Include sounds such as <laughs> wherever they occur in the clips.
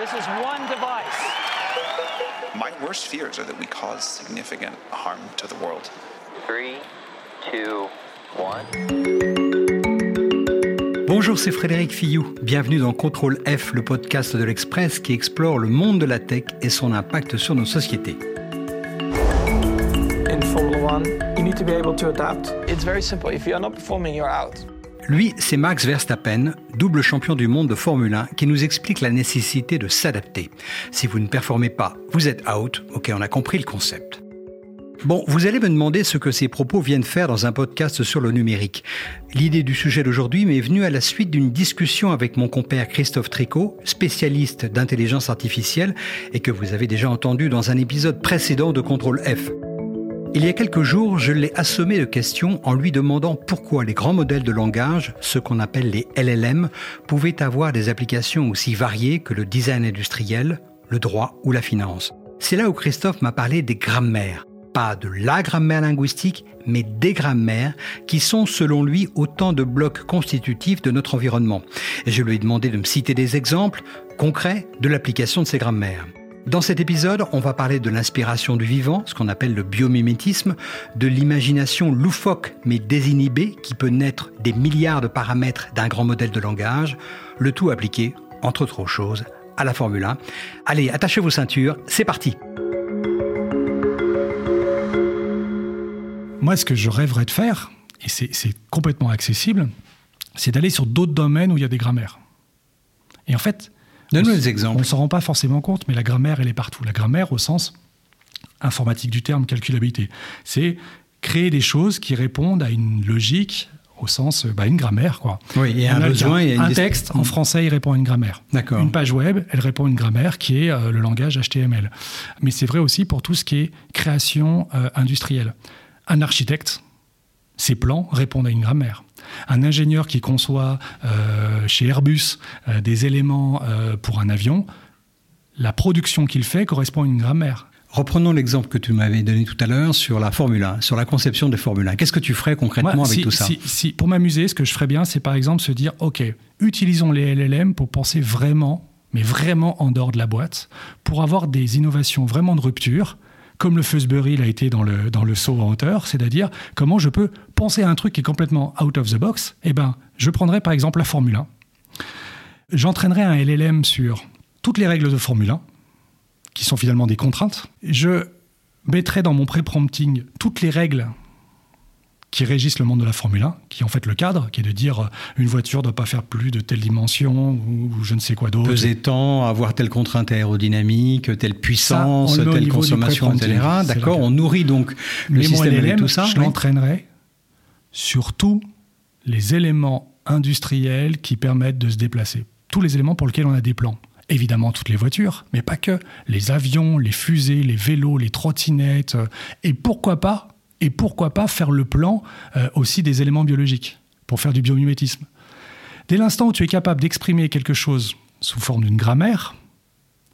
This is one device. My worst fears are that we cause significant harm to the world. Three, two, one. Bonjour, c'est Frédéric Fillou. Bienvenue dans Contrôle F, le podcast de l'Express qui explore le monde de la tech et son impact sur nos sociétés. In Formula One, you need to be able to adapt. It's very simple. If you're not performing, you're out. Lui, c'est Max Verstappen, double champion du monde de Formule 1, qui nous explique la nécessité de s'adapter. Si vous ne performez pas, vous êtes out. Ok, on a compris le concept. Bon, vous allez me demander ce que ces propos viennent faire dans un podcast sur le numérique. L'idée du sujet d'aujourd'hui m'est venue à la suite d'une discussion avec mon compère Christophe Tricot, spécialiste d'intelligence artificielle, et que vous avez déjà entendu dans un épisode précédent de Contrôle F. Il y a quelques jours, je l'ai assommé de questions en lui demandant pourquoi les grands modèles de langage, ceux qu'on appelle les LLM, pouvaient avoir des applications aussi variées que le design industriel, le droit ou la finance. C'est là où Christophe m'a parlé des grammaires. Pas de la grammaire linguistique, mais des grammaires qui sont selon lui autant de blocs constitutifs de notre environnement. Et je lui ai demandé de me citer des exemples concrets de l'application de ces grammaires. Dans cet épisode, on va parler de l'inspiration du vivant, ce qu'on appelle le biomimétisme, de l'imagination loufoque mais désinhibée qui peut naître des milliards de paramètres d'un grand modèle de langage, le tout appliqué, entre autres choses, à la Formule 1. Allez, attachez vos ceintures, c'est parti Moi, ce que je rêverais de faire, et c'est complètement accessible, c'est d'aller sur d'autres domaines où il y a des grammaires. Et en fait, Donne-nous des exemples. On ne s'en rend pas forcément compte, mais la grammaire, elle est partout. La grammaire au sens informatique du terme, calculabilité. C'est créer des choses qui répondent à une logique au sens, bah, une grammaire, quoi. Oui, il y a un besoin. Il y a un texte, en français, il répond à une grammaire. D'accord. Une page web, elle répond à une grammaire qui est euh, le langage HTML. Mais c'est vrai aussi pour tout ce qui est création euh, industrielle. Un architecte, ses plans répondent à une grammaire. Un ingénieur qui conçoit euh, chez Airbus euh, des éléments euh, pour un avion, la production qu'il fait correspond à une grammaire. Reprenons l'exemple que tu m'avais donné tout à l'heure sur la Formule 1, sur la conception des Formule 1. Qu'est-ce que tu ferais concrètement Moi, avec si- tout ça si- si- Pour m'amuser, ce que je ferais bien, c'est par exemple se dire, OK, utilisons les LLM pour penser vraiment, mais vraiment en dehors de la boîte, pour avoir des innovations vraiment de rupture, comme le Fusbury l'a été dans le, saut en hauteur, c'est-à-dire comment je peux penser à un truc qui est complètement out of the box. Eh ben, je prendrais par exemple la Formule 1. J'entraînerais un LLM sur toutes les règles de Formule 1, qui sont finalement des contraintes. Je mettrais dans mon pré-prompting toutes les règles qui régissent le monde de la Formule 1, qui est en fait le cadre, qui est de dire euh, une voiture ne doit pas faire plus de telle dimension ou, ou je ne sais quoi d'autre. Peser tant, avoir telle contrainte aérodynamique, telle puissance, Ça, telle consommation, etc. D'accord On nourrit donc le Mais système tout ça. je oui. l'entraînerai sur tous les éléments industriels qui permettent de se déplacer. Tous les éléments pour lesquels on a des plans. Évidemment, toutes les voitures, mais pas que. Les avions, les fusées, les vélos, les trottinettes. euh, Et pourquoi pas Et pourquoi pas faire le plan euh, aussi des éléments biologiques pour faire du biomimétisme Dès l'instant où tu es capable d'exprimer quelque chose sous forme d'une grammaire,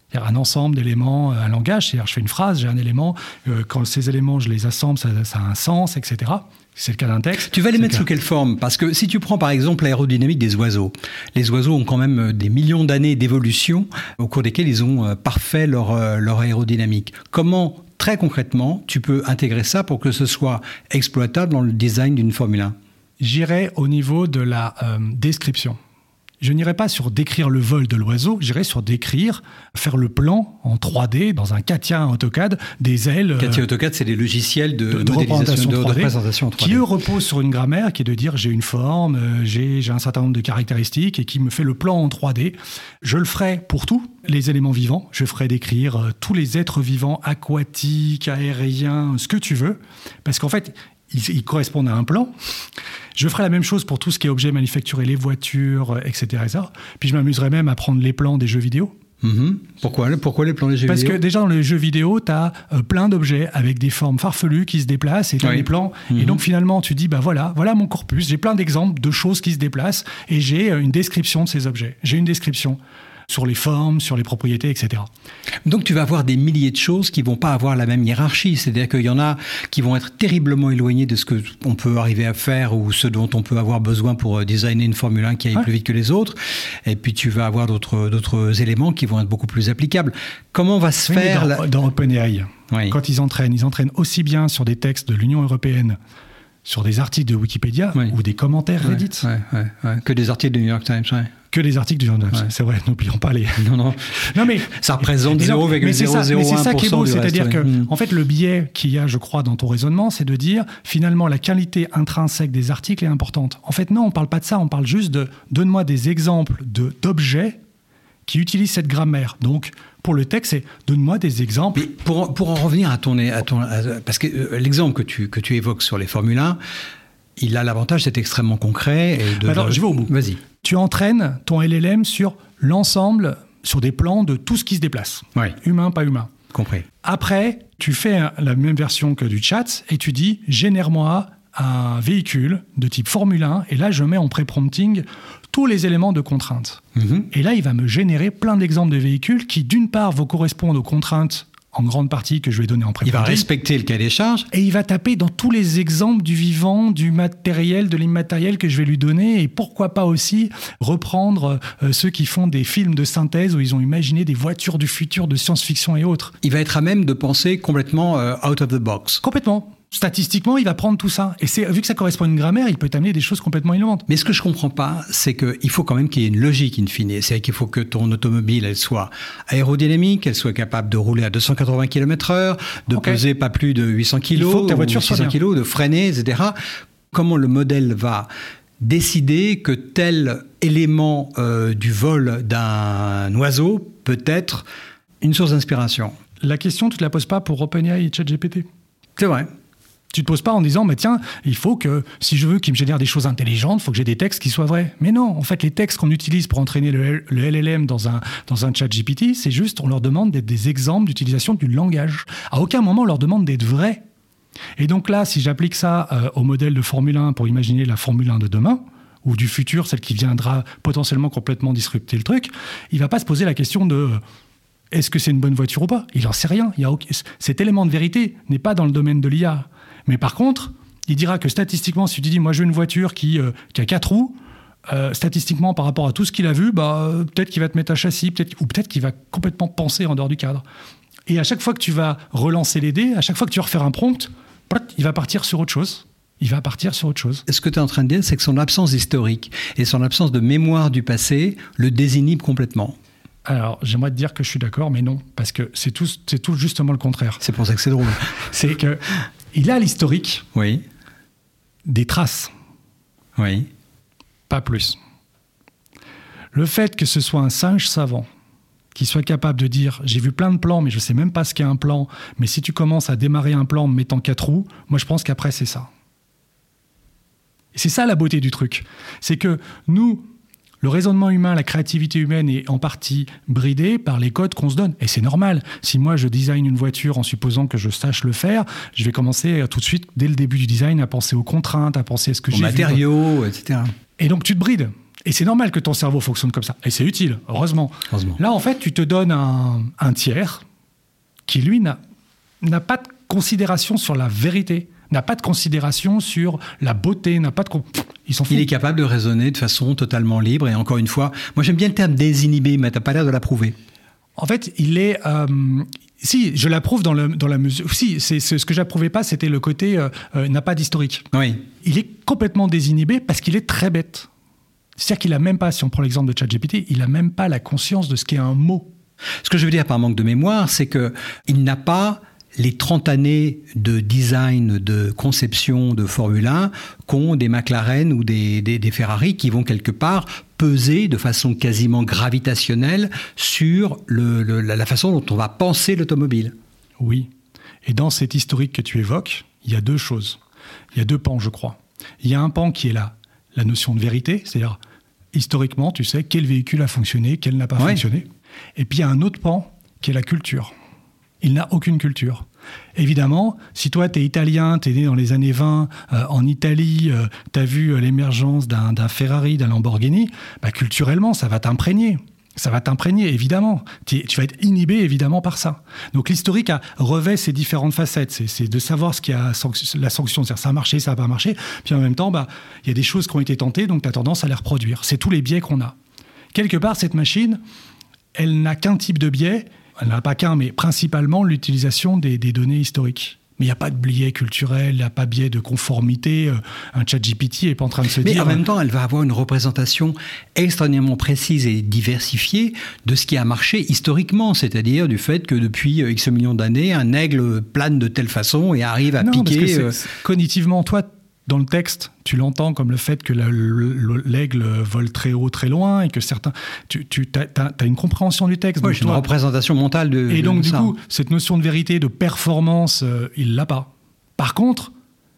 c'est-à-dire un ensemble d'éléments, euh, un langage, c'est-à-dire je fais une phrase, j'ai un élément, euh, quand ces éléments je les assemble, ça, ça a un sens, etc. C'est le cas d'un texte. Tu vas les mettre le sous quelle forme? Parce que si tu prends par exemple l'aérodynamique des oiseaux, les oiseaux ont quand même des millions d'années d'évolution au cours desquelles ils ont parfait leur, leur aérodynamique. Comment, très concrètement, tu peux intégrer ça pour que ce soit exploitable dans le design d'une Formule 1 J'irai au niveau de la euh, description. Je n'irai pas sur décrire le vol de l'oiseau, j'irai sur décrire, faire le plan en 3D dans un CATIA, un AutoCAD, des ailes. euh, CATIA AutoCAD, c'est des logiciels de, de, représentation de, de 3D, représentation 3D. qui eux reposent sur une grammaire qui est de dire j'ai une forme, euh, j'ai un certain nombre de caractéristiques et qui me fait le plan en 3D. Je le ferai pour tous les éléments vivants. Je ferai décrire euh, tous les êtres vivants, aquatiques, aériens, ce que tu veux, parce qu'en fait ils, ils correspondent à un plan. Je ferai la même chose pour tout ce qui est objet manufacturé, les voitures, euh, etc., etc. Puis je m'amuserai même à prendre les plans des jeux vidéo. Mhm. Pourquoi, pourquoi les plans des jeux Parce vidéo que déjà dans les jeux vidéo, tu as plein d'objets avec des formes farfelues qui se déplacent et tu as Oui. des plans. Et Mhm. donc finalement, tu dis, bah voilà, voilà mon corpus, j'ai plein d'exemples de choses qui se déplacent et j'ai euh, une description de ces objets. J'ai une description. Sur les formes, sur les propriétés, etc. Donc tu vas avoir des milliers de choses qui vont pas avoir la même hiérarchie. C'est-à-dire qu'il y en a qui vont être terriblement éloignées de ce que on peut arriver à faire ou ce dont on peut avoir besoin pour euh, designer une Formule 1 qui aille plus vite que les autres. Et puis tu vas avoir d'autres d'autres éléments qui vont être beaucoup plus applicables. Comment va se faire dans, dans OpenAI Quand ils entraînent, ils entraînent aussi bien sur des textes de l'Union européenne sur des articles de Wikipédia ou des commentaires Reddit. que des articles du New York Times. Que des articles du Times. C'est vrai, n'oublions pas les. Non, non. non mais ça représente 0,001%. Mais c'est ça, qui est beau, c'est-à-dire que, hmm. en fait, le biais qu'il y a, je crois, dans ton raisonnement, c'est de dire finalement la qualité intrinsèque des articles est importante. En fait, non, on parle pas de ça, on parle juste de donne-moi des exemples d'objets qui utilisent cette grammaire. Donc, pour le texte, c'est donne-moi des exemples. pour, pour en revenir à ton. À ton parce que euh, l'exemple que tu, que tu évoques sur les Formule 1, il a l'avantage d'être extrêmement concret. Et de, Alors, je vais au bout. Vas-y. Tu entraînes ton LLM sur l'ensemble, sur des plans de tout ce qui se déplace. Humain, pas humain. Compris. Après, tu fais la même version que du chat et tu dis génère-moi un véhicule de type Formule 1 et là je mets en pré-prompting tous les éléments de contrainte. Mhm. Et là, il va me générer plein d'exemples de véhicules qui, d'une part, vont correspondre aux contraintes en grande partie que je vais donner en pré Il va respecter le cahier des charges. Et il va taper dans tous les exemples du vivant, du matériel, de l'immatériel que je vais lui donner. Et pourquoi pas aussi reprendre euh, ceux qui font des films de synthèse où ils ont imaginé des voitures du futur de science-fiction et autres. Il va être à même de penser complètement euh, out of the box. Complètement statistiquement, il va prendre tout ça. Et c'est vu que ça correspond à une grammaire, il peut t'amener des choses complètement innovantes. Mais ce que je comprends pas, c'est qu'il faut quand même qu'il y ait une logique in fine. C'est qu'il faut que ton automobile, elle soit aérodynamique, elle soit capable de rouler à 280 km/h, de peser pas plus de 800 kg, ta voiture kg, de freiner, etc. Comment le modèle va décider que tel élément euh, du vol d'un oiseau peut être une source d'inspiration? La question, tu ne te la poses pas pour OpenAI et ChatGPT. C'est vrai. Tu te poses pas en disant, mais tiens, il faut que, si je veux qu'il me génère des choses intelligentes, il faut que j'ai des textes qui soient vrais. Mais non, en fait, les textes qu'on utilise pour entraîner le, LLM dans un, dans un chat GPT, c'est juste, on leur demande d'être des exemples d'utilisation du langage. À aucun moment, on leur demande d'être vrais. Et donc là, si j'applique ça euh, au modèle de Formule 1 pour imaginer la Formule 1 de demain, ou du futur, celle qui viendra potentiellement complètement disrupter le truc, il va pas se poser la question de est-ce que c'est une bonne voiture ou pas? Il en sait rien. Cet élément de vérité n'est pas dans le domaine de l'IA. Mais par contre, il dira que statistiquement, si tu dis, moi je veux une voiture qui, euh, a quatre roues, euh, statistiquement, par rapport à tout ce qu'il a vu, bah, peut-être qu'il va te mettre un châssis, peut ou peut-être qu'il va complètement penser en dehors du cadre. Et à chaque fois que tu vas relancer les dés, à chaque fois que tu vas refaire un prompt, il va partir sur autre chose. Il va partir sur autre chose. Ce que tu es en train de dire, c'est que son absence historique et son absence de mémoire du passé le désinhibe complètement. Alors, j'aimerais te dire que je suis d'accord, mais non, parce que c'est tout, c'est tout justement le contraire. C'est pour ça que c'est drôle. <laughs> c'est que il a l'historique oui. des traces. Oui. Pas plus. Le fait que ce soit un singe savant qui soit capable de dire j'ai vu plein de plans mais je ne sais même pas ce qu'est un plan mais si tu commences à démarrer un plan en mettant quatre roues moi je pense qu'après c'est ça et c'est ça la beauté du truc c'est que nous le raisonnement humain, la créativité humaine est en partie bridée par les codes qu'on se donne. Et c'est normal. Si moi je design une voiture en supposant que je sache le faire, je vais commencer tout de suite, dès le début du design, à penser aux contraintes, à penser à ce que j'ai matériaux, etc. Et donc tu te brides. Et c'est normal que ton cerveau fonctionne comme ça. Et c'est utile, heureusement. heureusement. Là, en fait, tu te donnes un, un tiers qui, lui, n'a pas de considération sur la vérité n'a pas de considération sur la beauté, n'a pas de... Ils sont Il est capable de raisonner de façon totalement libre. Et encore une fois, moi j'aime bien le terme désinhibé, mais tu n'as pas l'air de l'approuver. En fait, il est... Euh, si, je l'approuve dans, dans la mesure... Si, c'est, ce que j'approuvais pas, c'était le côté euh, euh, n'a pas d'historique. Oui. Il est complètement désinhibé parce qu'il est très bête. C'est-à-dire qu'il n'a même pas, si on prend l'exemple de ChatGPT, il n'a même pas la conscience de ce qu'est un mot. Ce que je veux dire par manque de mémoire, c'est qu'il n'a pas les 30 années de design, de conception de Formule 1 qu'ont des McLaren ou des, Ferrari qui vont quelque part peser de façon quasiment gravitationnelle sur la façon dont on va penser l'automobile. Oui. Et dans cet historique que tu évoques, il y a deux choses. Il y a deux pans, je crois. Il y a un pan qui est là, la notion de vérité, c'est-à-dire historiquement, tu sais quel véhicule a fonctionné, quel n'a pas fonctionné. Et puis il y a un autre pan qui est la culture. Il n'a aucune culture. Évidemment, si toi, tu es italien, tu es né dans les années 20 euh, en Italie, euh, tu as vu euh, l'émergence d'un Ferrari, d'un Lamborghini, bah, culturellement, ça va t'imprégner. Ça va t'imprégner, évidemment. Tu, vas être inhibé, évidemment, par ça. Donc l'historique revêt ces différentes facettes. C'est- de savoir ce qui a la sanction, c'est-à-dire ça a marché, ça n'a pas marché. Puis en même temps, bah, il y a des choses qui ont été tentées, donc tu as tendance à les reproduire. C'est tous les biais qu'on a. Quelque part, cette machine, elle n'a qu'un type de biais. Elle n'a pas qu'un, mais principalement l'utilisation des, des données historiques. Mais il n'y a pas de biais culturel, il n'y a pas de biais de conformité. Euh, Un chat GPT n'est pas en train de se Mais dire... en même temps, elle va avoir une représentation extrêmement précise et diversifiée de ce qui a marché historiquement, c'est-à-dire du fait que depuis euh, X millions d'années, un aigle plane de telle façon et arrive à Non, parce que piquer. euh, cognitivement, toi, dans le texte, tu l'entends comme le fait que la- le- le- l'aigle vole très haut, très loin, et que certains... Tu, tu as, une compréhension du texte. ouais, donc une toi- représentation mentale de. et de donc, du ça. coup, cette notion de vérité, de performance, euh, il l'a pas. Par contre,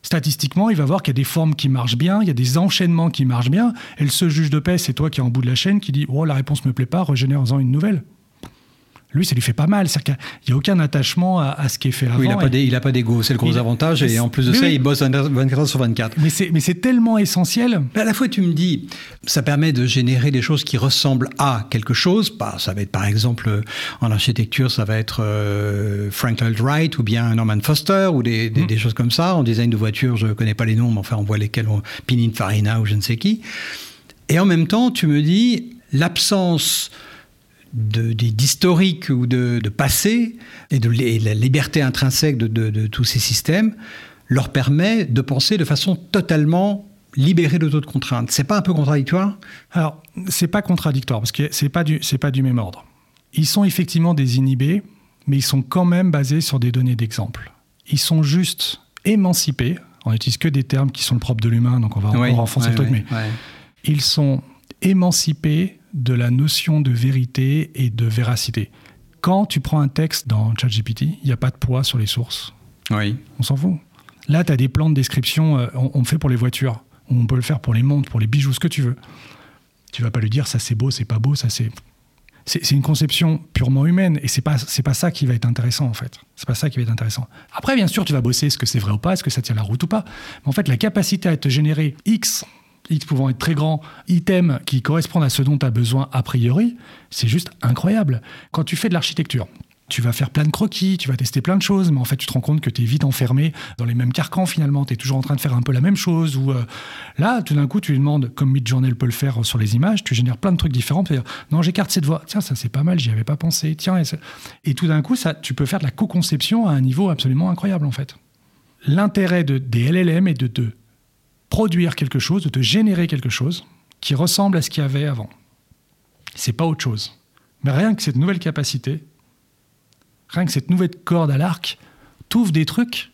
statistiquement, il va voir qu'il y a des formes qui marchent bien, il y a des enchaînements qui marchent bien, et le seul juge de paix, c'est toi qui es en bout de la chaîne, qui dit « Oh, la réponse me plaît pas, régénère-en une nouvelle ». Lui, ça lui fait pas mal. C'est-à-dire qu'il n'y a aucun attachement à, à ce qui est fait avant. Oui, il n'a pas d'ego, c'est le gros avantage. Et en plus de ça, oui. il bosse 24 heures sur 24. Mais c'est, mais c'est tellement essentiel. À la fois, tu me dis, ça permet de générer des choses qui ressemblent à quelque chose. Bah, ça va être, par exemple, euh, en architecture, ça va être euh, Frank Lloyd Wright ou bien Norman Foster ou des, des- des choses comme ça. En design de voiture, je ne connais pas les noms, mais enfin, on voit lesquels on Pininfarina ou je ne sais qui. Et en même temps, tu me dis, l'absence de- d'historique ou de, de passé et de et la liberté intrinsèque de, de- de tous ces systèmes leur permet de penser de façon totalement libérée de toute contrainte. C'est pas un peu contradictoire? Alors, c'est pas contradictoire, parce que c'est pas du, c'est pas du même ordre. Ils sont effectivement des inhibés, mais ils sont quand même basés sur des données d'exemple. Ils sont juste émancipés. On n'utilise que des termes qui sont le propre de l'humain, donc on va Oui, encore renfoncer ouais, le truc, ouais, mais ouais. ils sont émancipés de la notion de vérité et de véracité. Quand tu prends un texte dans ChatGPT, il n'y a pas de poids sur les sources. Oui. On s'en fout. Là, tu as des plans de description, euh, on, on le fait pour les voitures, on peut le faire pour les montres, pour les bijoux, ce que tu veux. Tu vas pas lui dire ça c'est beau, c'est pas beau, ça c'est. C'est c'est une conception purement humaine et c'est pas c'est pas ça qui va être intéressant en fait. C'est pas ça qui va être intéressant. Après bien sûr tu vas bosser est-ce que c'est vrai ou pas, est-ce que ça tient la route ou pas. Mais en fait la capacité à te générer X X pouvant être très grand, items qui correspondent à ce dont tu as besoin a priori, c'est juste incroyable. Quand tu fais de l'architecture, tu vas faire plein de croquis, tu vas tester plein de choses, mais en fait, tu te rends compte que tu es vite enfermé dans les mêmes carcans finalement. Tu es toujours en train de faire un peu la même chose. Ou euh, là, tout d'un coup, tu lui demandes, comme Midjourney peut le faire sur les images, tu génères plein de trucs différents. Tu non, j'écarte cette voix. Tiens, ça c'est pas mal, j'y avais pas pensé. Tiens, et, tout d'un coup, ça, tu peux faire de la co-conception à un niveau absolument incroyable en fait. L'intérêt de, des LLM est de te produire quelque chose, de te générer quelque chose qui ressemble à ce qu'il y avait avant. C'est pas autre chose. Mais rien que cette nouvelle capacité, rien que cette nouvelle corde à l'arc, t'ouvre des trucs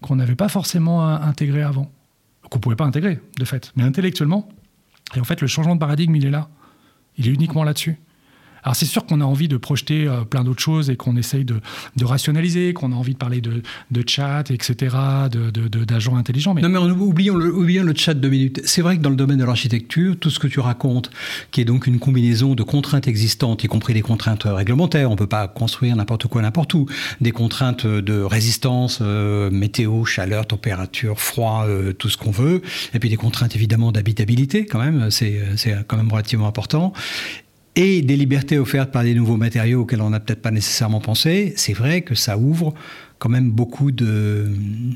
qu'on n'avait pas forcément intégrés avant. Qu'on pouvait pas intégrer, de fait. Mais intellectuellement. Et en fait, le changement de paradigme, il est là. Il est uniquement là-dessus. Alors c'est sûr qu'on a envie de projeter euh, plein d'autres choses et qu'on essaye de, rationaliser, qu'on a envie de parler de, chat, etc., d'agents intelligents. Mais Non, mais on- oublions le, chat de minutes. C'est vrai que dans le domaine de l'architecture, tout ce que tu racontes, qui est donc une combinaison de contraintes existantes, y compris des contraintes réglementaires, on ne peut pas construire n'importe quoi n'importe où, des contraintes de résistance, euh, météo, chaleur, température, froid, euh, tout ce qu'on veut, et puis des contraintes évidemment d'habitabilité quand même, c'est quand même relativement important. Et des libertés offertes par des nouveaux matériaux auxquels on n'a peut-être pas nécessairement pensé, c'est vrai que ça ouvre quand même beaucoup de,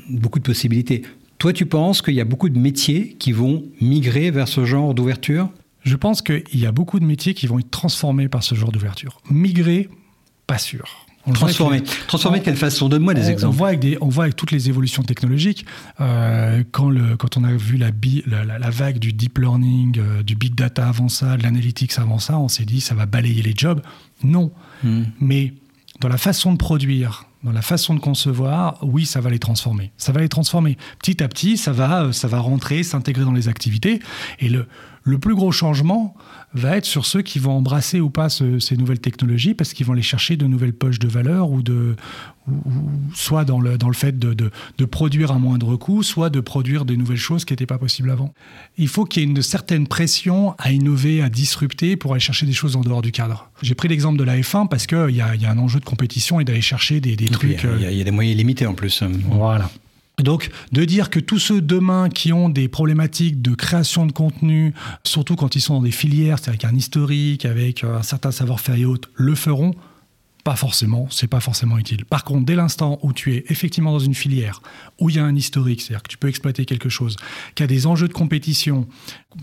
beaucoup de possibilités. Toi, tu penses qu'il y a beaucoup de métiers qui vont migrer vers ce genre d'ouverture? Je pense qu'il y a beaucoup de métiers qui vont être transformés par ce genre d'ouverture. Migrer, pas sûr. Transformer. Transformer de quelle façon? Donne-moi des on, on exemples. voit avec des, on voit avec toutes les évolutions technologiques, euh, quand, le, quand on a vu la, bi- la, la- la vague du deep learning, euh, du big data avant ça, de l'analytics avant ça, on s'est dit ça va balayer les jobs. Non. Hmm. Mais dans la façon de produire, dans la façon de concevoir, oui, ça va les transformer. Ça va les transformer. Petit à petit, ça va, euh, ça va rentrer, s'intégrer dans les activités. Et le, le plus gros changement va être sur ceux qui vont embrasser ou pas ce- ces nouvelles technologies parce qu'ils vont aller chercher de nouvelles poches de valeur ou de, ou- ou- soit dans le, dans le fait de, de- de produire à moindre coût, soit de produire des nouvelles choses qui n'étaient pas possibles avant. Il faut qu'il y ait une certaine pression à innover, à disrupter pour aller chercher des choses en dehors du cadre. J'ai pris l'exemple de la F1 parce qu'il y a, y a un enjeu de compétition et d'aller chercher des, des Donc, il, y trucs. euh, il y il y a des moyens limités en plus. voilà. Donc, de dire que tous ceux demain qui ont des problématiques de création de contenu, surtout quand ils sont dans des filières, c'est avec un historique, avec un certain savoir-faire et autres, le feront, pas forcément, c'est pas forcément utile. Par contre, dès l'instant où tu es effectivement dans une filière, où il y a un historique, c'est-à-dire que tu peux exploiter quelque chose, qui a des enjeux de compétition,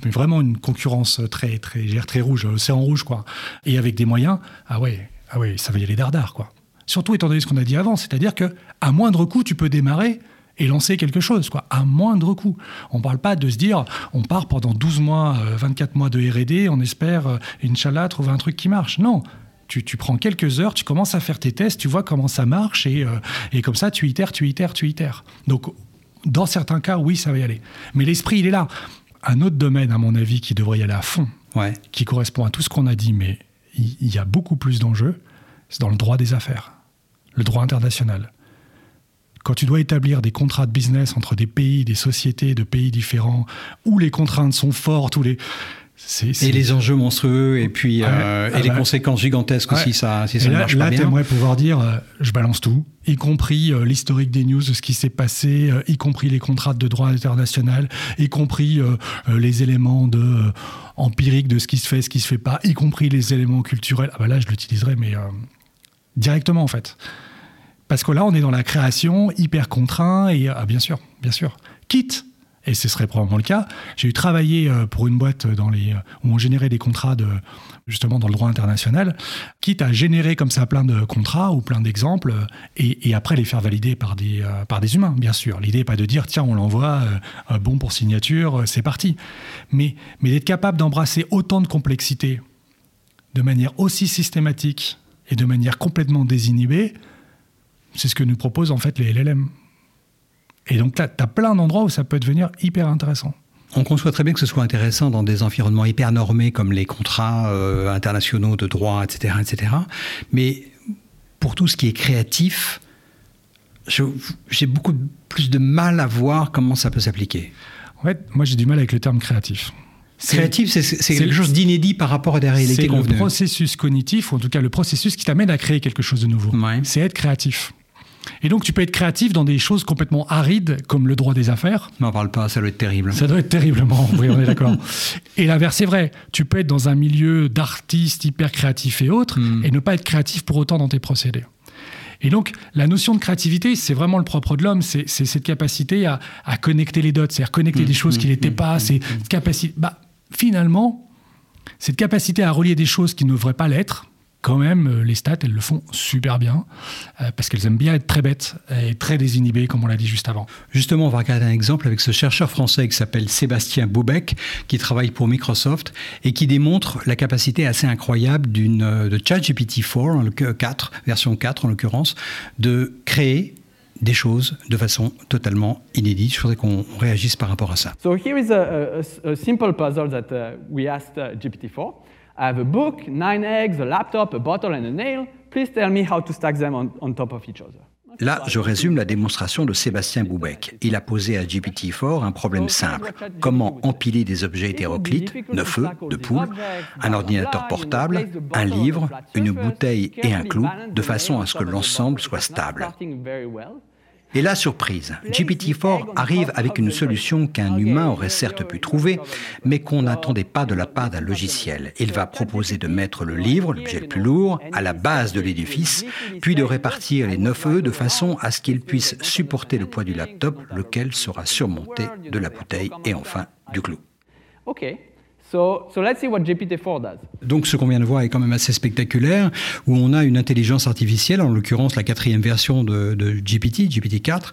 mais vraiment une concurrence très, très, très rouge, c'est en rouge, quoi, et avec des moyens, ah ouais, ah ouais, ça va y aller dardard, quoi. Surtout étant donné ce qu'on a dit avant, c'est-à-dire que à moindre coût, tu peux démarrer et lancer quelque chose, quoi, à moindre coût. On ne parle pas de se dire, on part pendant 12 mois, 24 euh, mois de R&D, on espère, euh, Inch'Allah, trouver un truc qui marche. Non, tu, tu, prends quelques heures, tu commences à faire tes tests, tu vois comment ça marche, et, euh, et comme ça, tu itères, tu itères, tu itères. Donc, dans certains cas, oui, ça va y aller. Mais l'esprit, il est là. Un autre domaine, à mon avis, qui devrait y aller à fond, ouais. qui correspond à tout ce qu'on a dit, mais il, il y a beaucoup plus d'enjeux, c'est dans le droit des affaires, le droit international quand tu dois établir des contrats de business entre des pays, des sociétés de pays différents, où les contraintes sont fortes, où les... Et les enjeux monstrueux, et puis euh, et les conséquences gigantesques aussi, ça, si ça là, ne marche pas là, bien. Là, t'aimerais pouvoir dire, euh, je balance tout, y compris euh, l'historique des news ce qui s'est passé, y compris les contrats de droit international, y compris les éléments de empiriques de ce qui se fait, ce qui se fait pas, y compris les éléments culturels. Ah bah là, je l'utiliserais, mais directement en fait. Parce que là, on est dans la création hyper contraint et ah, bien sûr, bien sûr. Quitte, et ce serait probablement le cas, j'ai eu travaillé euh, pour une boîte dans les, où on générait des contrats justement dans le droit international, quitte à générer comme ça plein de contrats ou plein d'exemples et, après les faire valider par des, euh, par humains, bien sûr. L'idée n'est pas de dire tiens, on l'envoie, euh, bon pour signature, c'est parti. Mais, mais d'être capable d'embrasser autant de complexité de manière aussi systématique et de manière complètement désinhibée, c'est ce que nous proposent en fait les LLM. Et donc, tu as, plein d'endroits où ça peut devenir hyper intéressant. On conçoit très bien que ce soit intéressant dans des environnements hyper normés comme les contrats euh, internationaux de droit, etc., etc. Mais pour tout ce qui est créatif, j'ai beaucoup plus de mal à voir comment ça peut s'appliquer. En fait, moi j'ai du mal avec le terme créatif. Créatif, c'est quelque chose d'inédit par rapport à des réalités. C'est le processus cognitif, ou en tout cas le processus qui t'amène à créer quelque chose de nouveau. Ouais. C'est être créatif. Et donc, tu peux être créatif dans des choses complètement arides, comme le droit des affaires. N'en parle pas, ça doit être terrible. Ça doit être terriblement, oui, on est d'accord. <laughs> Et l'inverse est vrai. Tu peux être dans un milieu d'artistes hyper créatifs et autres, mm. et ne pas être créatif pour autant dans tes procédés. Et donc, la notion de créativité, c'est vraiment le propre de l'homme. C'est cette capacité à, à, connecter les dots, c'est-à-dire connecter mmh, des choses mmh, qui n'étaient mmh, pas. C'est capacité. Bah, finalement, cette capacité à relier des choses qui ne devraient pas l'être, quand même, les stats, elles le font super bien, euh, parce qu'elles aiment bien être très bêtes et très désinhibées, comme on l'a dit juste avant. Justement, on va regarder un exemple avec ce chercheur français qui s'appelle Sébastien Boubec, qui travaille pour Microsoft et qui démontre la capacité assez incroyable d'une de ChatGPT 4, 4, version 4 en l'occurrence, de créer des choses de façon totalement inédite. Je voudrais qu'on réagisse par rapport à ça. So here is a, a, a simple puzzle that uh, we asked uh, GPT-4. I have a book, nine eggs, a laptop, a bottle and a nail. Please tell me how to stack them on, top of each other. Là, je résume la démonstration de Sébastien Boubec. Il a posé à GPT-4 un problème simple. Comment empiler des objets hétéroclites, neuf œufs, de poule, un ordinateur portable, un livre, une bouteille et un clou, de façon à ce que l'ensemble soit stable. Et la surprise, GPT-4 arrive avec une solution qu'un humain aurait certes pu trouver, mais qu'on n'attendait pas de la part d'un logiciel. Il va proposer de mettre le livre, l'objet le plus lourd, à la base de l'édifice, puis de répartir les neuf œufs de façon à ce qu'il puisse supporter le poids du laptop, lequel sera surmonté de la bouteille et enfin du clou. So, so let's see what GPT-4 does. Donc ce qu'on vient de voir est quand même assez spectaculaire, où on a une intelligence artificielle, en l'occurrence la quatrième version de, GPT, GPT-4,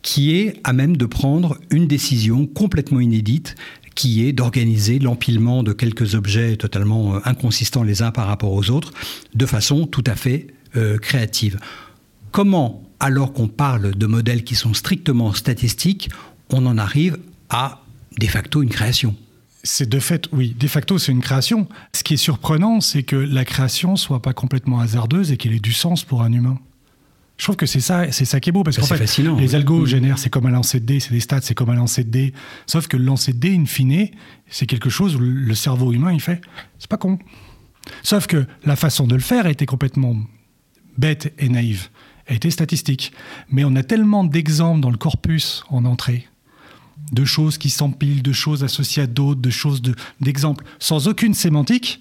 qui est à même de prendre une décision complètement inédite, qui est d'organiser l'empilement de quelques objets totalement inconsistants les uns par rapport aux autres, de façon tout à fait euh, créative. Comment, alors qu'on parle de modèles qui sont strictement statistiques, on en arrive à de facto une création? C'est de fait, oui, de facto, c'est une création. Ce qui est surprenant, c'est que la création soit pas complètement hasardeuse et qu'elle ait du sens pour un humain. Je trouve que c'est ça, c'est ça qui est beau parce qu'en fait, fascinant, les oui. algos génèrent, c'est comme un lancer de dés, c'est des stats, c'est comme un lancer de dés. Sauf que le lancer de dés, in fine, c'est quelque chose où le cerveau humain, il fait, c'est pas con. Sauf que la façon de le faire était complètement bête et naïve. était statistique. Mais on a tellement d'exemples dans le corpus en entrée de choses qui s'empilent, de choses associées à d'autres, de choses d'exemples, sans aucune sémantique,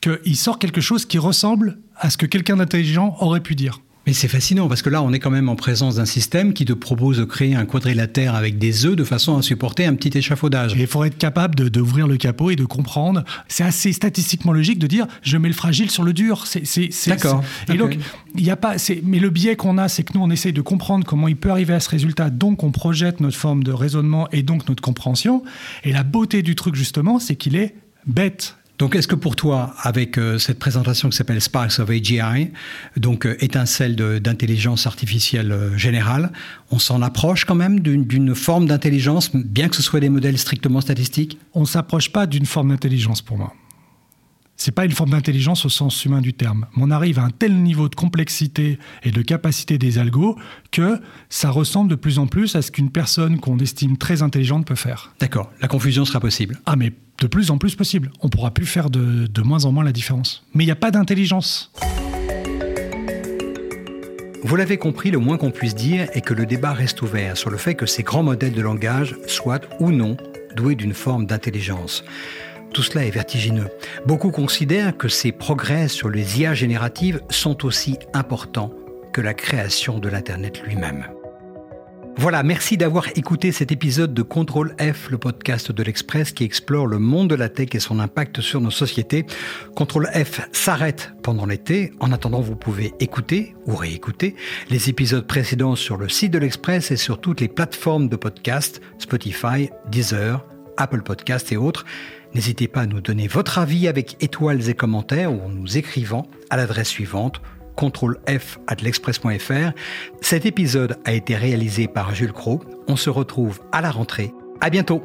qu'il sort quelque chose qui ressemble à ce que quelqu'un d'intelligent aurait pu dire. Mais c'est fascinant parce que là, on est quand même en présence d'un système qui te propose de créer un quadrilatère avec des œufs de façon à supporter un petit échafaudage. Et il faut être capable d'ouvrir le capot et de comprendre. C'est assez statistiquement logique de dire je mets le fragile sur le dur. D'accord. Et donc, il n'y a pas. Mais le biais qu'on a, c'est que nous, on essaye de comprendre comment il peut arriver à ce résultat. Donc, on projette notre forme de raisonnement et donc notre compréhension. Et la beauté du truc, justement, c'est qu'il est bête donc, est-ce que pour toi, avec euh, cette présentation qui s'appelle Sparks of AGI, donc euh, étincelle d'intelligence artificielle euh, générale, on s'en approche quand même d'une forme d'intelligence, bien que ce soit des modèles strictement statistiques? On ne s'approche pas d'une forme d'intelligence pour moi. C'est pas une forme d'intelligence au sens humain du terme. on arrive à un tel niveau de complexité et de capacité des algos que ça ressemble de plus en plus à ce qu'une personne qu'on estime très intelligente peut faire. D'accord, la confusion sera possible. Ah mais de plus en plus possible. On pourra plus faire de, de moins en moins la différence. Mais il n'y a pas d'intelligence. Vous l'avez compris, le moins qu'on puisse dire est que le débat reste ouvert sur le fait que ces grands modèles de langage soient ou non doués d'une forme d'intelligence. Tout cela est vertigineux. Beaucoup considèrent que ces progrès sur les IA génératives sont aussi importants que la création de l'Internet lui-même. Voilà, merci d'avoir écouté cet épisode de Contrôle F, le podcast de l'Express qui explore le monde de la tech et son impact sur nos sociétés. Contrôle F s'arrête pendant l'été. En attendant, vous pouvez écouter ou réécouter les épisodes précédents sur le site de l'Express et sur toutes les plateformes de podcast, Spotify, Deezer, Apple Podcast et autres. N'hésitez pas à nous donner votre avis avec étoiles et commentaires ou en nous écrivant à l'adresse suivante contrôle F at l'express.fr. Cet épisode a été réalisé par Jules Cro. On se retrouve à la rentrée. À bientôt!